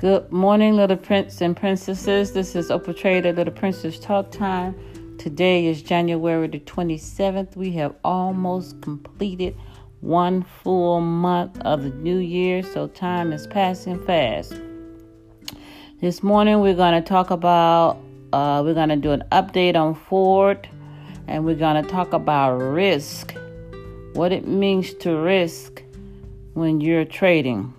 Good morning, little prince and princesses. This is Oprah Trader, Little Princess Talk Time. Today is January the 27th. We have almost completed one full month of the new year, so time is passing fast. This morning, we're going to talk about, uh, we're going to do an update on Ford, and we're going to talk about risk, what it means to risk when you're trading.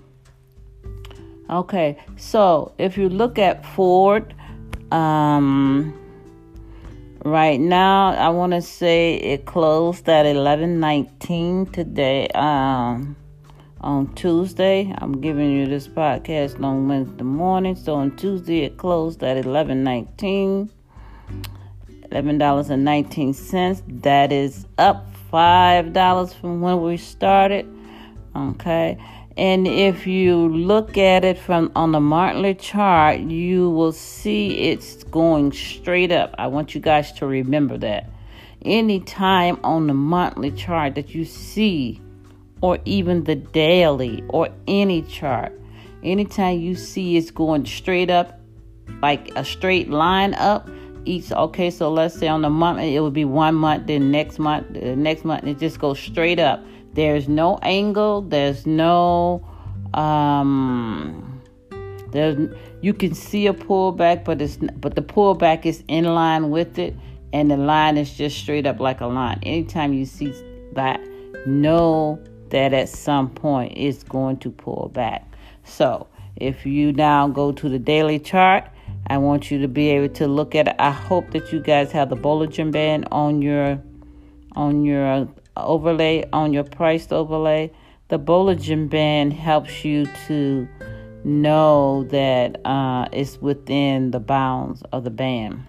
Okay, so if you look at Ford, um, right now I want to say it closed at eleven nineteen today. Um, on Tuesday, I'm giving you this podcast on Wednesday morning. So on Tuesday it closed at eleven nineteen. Eleven dollars and nineteen cents. That is up five dollars from when we started. Okay. And if you look at it from on the monthly chart, you will see it's going straight up. I want you guys to remember that. Anytime on the monthly chart that you see, or even the daily, or any chart, anytime you see it's going straight up, like a straight line up, each okay so let's say on the month it would be one month then next month the next month it just goes straight up there's no angle. There's no um there's you can see a pullback, but it's but the pullback is in line with it, and the line is just straight up like a line. Anytime you see that, know that at some point it's going to pull back. So if you now go to the daily chart, I want you to be able to look at it. I hope that you guys have the Bollinger Band on your on your overlay on your price overlay. The Bollinger Band helps you to know that uh, it's within the bounds of the band.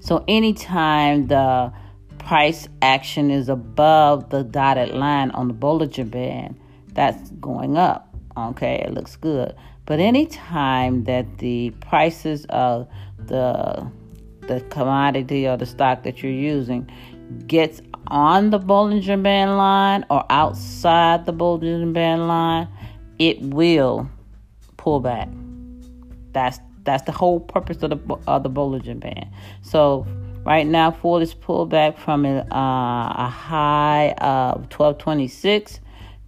So anytime the price action is above the dotted line on the Bollinger Band, that's going up. Okay, it looks good. But anytime that the prices of the the commodity or the stock that you're using gets on the Bollinger Band line or outside the Bollinger Band line, it will pull back. That's that's the whole purpose of the of the Bollinger Band. So right now, Ford is pulled back from a, uh, a high of 1226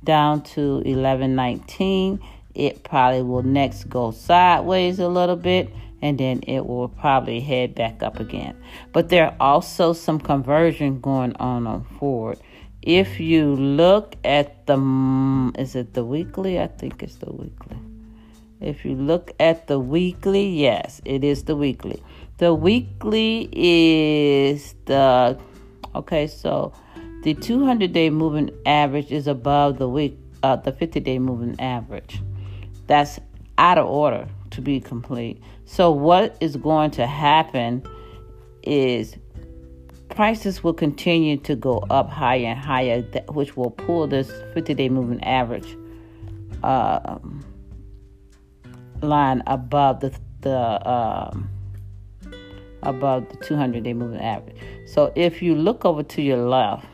down to 1119. It probably will next go sideways a little bit and then it will probably head back up again. But there are also some conversion going on on Ford. If you look at the, is it the weekly? I think it's the weekly. If you look at the weekly, yes, it is the weekly. The weekly is the, okay, so the 200 day moving average is above the week, uh, the 50 day moving average. That's out of order to be complete. So, what is going to happen is prices will continue to go up higher and higher, which will pull this 50 day moving average uh, line above the, the um, above the 200 day moving average. So, if you look over to your left,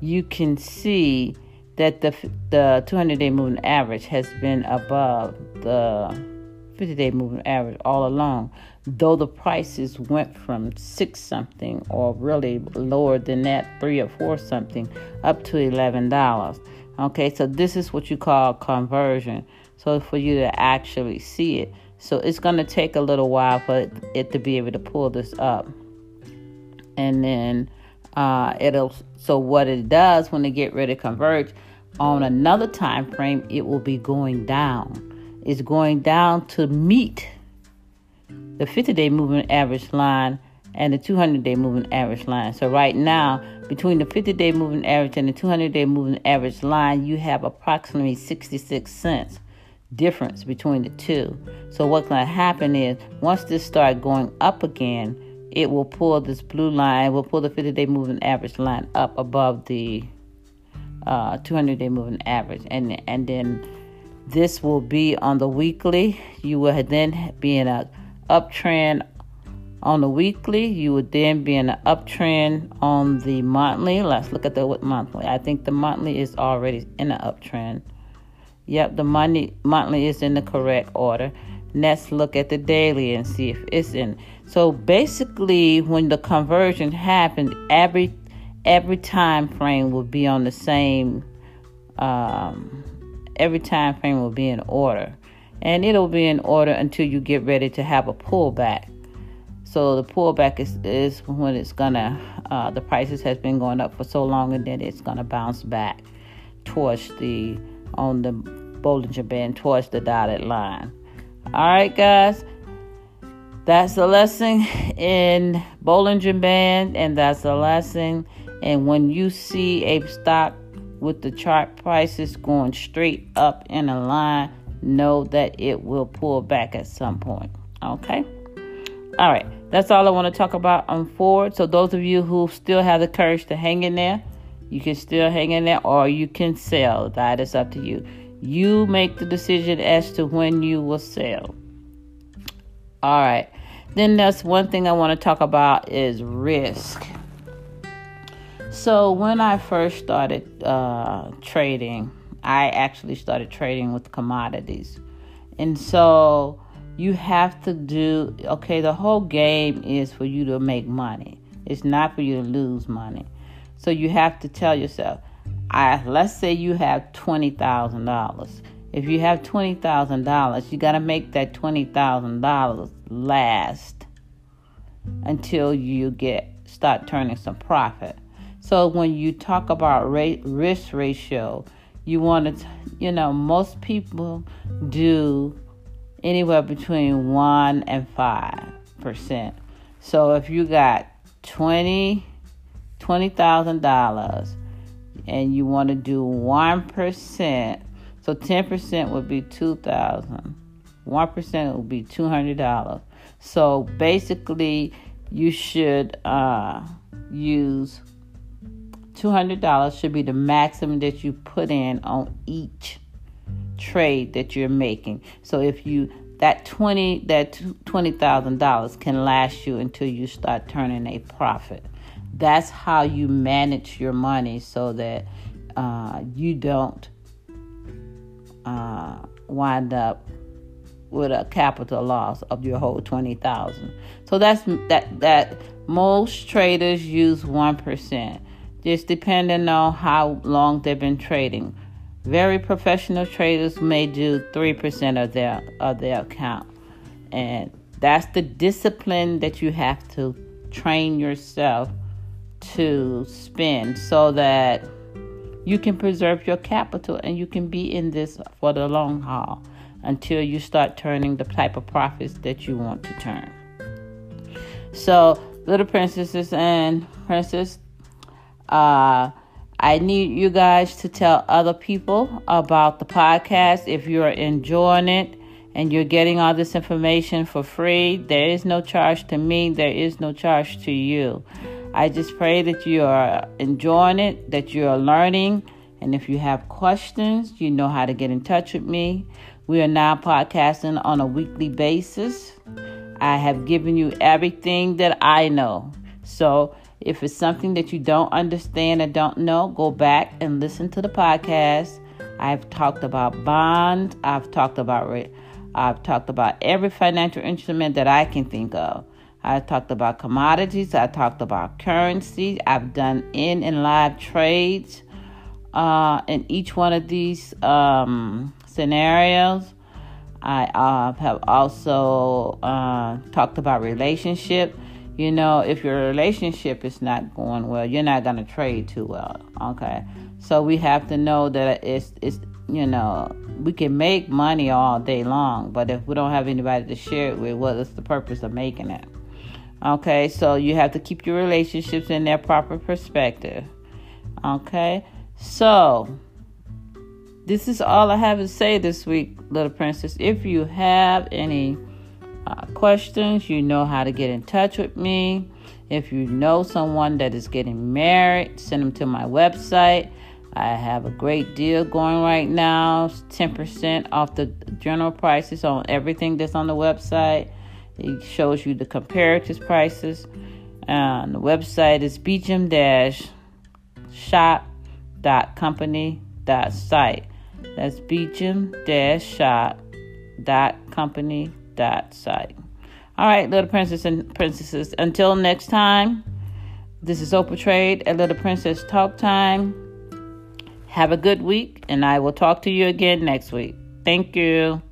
you can see that the the 200 day moving average has been above the 50 day moving average all along, though the prices went from six something or really lower than that, three or four something, up to $11. Okay, so this is what you call conversion. So for you to actually see it. So it's going to take a little while for it to be able to pull this up. And then uh, it'll, so what it does when they get ready to converge on another time frame, it will be going down it's going down to meet the 50 day moving average line and the 200 day moving average line. So, right now, between the 50 day moving average and the 200 day moving average line, you have approximately 66 cents difference between the two. So, what's going to happen is once this starts going up again, it will pull this blue line, will pull the 50 day moving average line up above the uh, 200 day moving average. And, and then this will be on the weekly. You will then be in a uptrend on the weekly. You would then be in an uptrend on the monthly. Let's look at the monthly. I think the monthly is already in an uptrend. Yep, the money monthly is in the correct order. Let's look at the daily and see if it's in. So basically, when the conversion happened, every every time frame will be on the same. Um, every time frame will be in order, and it'll be in order until you get ready to have a pullback. So the pullback is, is when it's gonna uh, the prices has been going up for so long, and then it's gonna bounce back towards the on the Bollinger Band towards the dotted line. All right, guys. That's the lesson in Bollinger Band, and that's the lesson. And when you see a stock with the chart prices going straight up in a line, know that it will pull back at some point. Okay? All right. That's all I want to talk about on Ford. So, those of you who still have the courage to hang in there, you can still hang in there or you can sell. That is up to you. You make the decision as to when you will sell. All right. Then that's one thing I want to talk about is risk. So when I first started uh, trading, I actually started trading with commodities, and so you have to do okay. The whole game is for you to make money. It's not for you to lose money. So you have to tell yourself, I let's say you have twenty thousand dollars. If you have twenty thousand dollars, you got to make that twenty thousand dollars last until you get start turning some profit. So when you talk about rate, risk ratio, you want to, you know, most people do anywhere between one and five percent. So if you got twenty twenty thousand dollars and you want to do one percent, so ten percent would be two thousand. One percent would be two hundred dollars. So basically, you should uh, use two hundred dollars. Should be the maximum that you put in on each trade that you're making. So if you that twenty that twenty thousand dollars can last you until you start turning a profit that's how you manage your money so that uh, you don't uh, wind up with a capital loss of your whole 20,000. So that's that that most traders use 1%. Just depending on how long they've been trading. Very professional traders may do 3% of their of their account. And that's the discipline that you have to train yourself to spend so that you can preserve your capital and you can be in this for the long haul until you start turning the type of profits that you want to turn. So, little princesses and princess, uh, I need you guys to tell other people about the podcast if you're enjoying it and you're getting all this information for free. There is no charge to me, there is no charge to you. I just pray that you are enjoying it, that you are learning. And if you have questions, you know how to get in touch with me. We are now podcasting on a weekly basis. I have given you everything that I know. So if it's something that you don't understand or don't know, go back and listen to the podcast. I've talked about bonds. I've talked about I've talked about every financial instrument that I can think of. I've talked about commodities. I've talked about currency. I've done in and live trades uh, in each one of these um, scenarios. I uh, have also uh, talked about relationship. You know, if your relationship is not going well, you're not going to trade too well. Okay, so we have to know that it's it's you know we can make money all day long, but if we don't have anybody to share it with, what is the purpose of making it? Okay, so you have to keep your relationships in their proper perspective. Okay, so this is all I have to say this week, little princess. If you have any uh, questions, you know how to get in touch with me. If you know someone that is getting married, send them to my website. I have a great deal going right now 10% off the general prices on everything that's on the website. It shows you the comparative prices. And the website is beecham-shop.company.site. That's beecham shop dot company dot site. All right, little princess and princesses. Until next time, this is Oprah Trade at Little Princess Talk Time. Have a good week, and I will talk to you again next week. Thank you.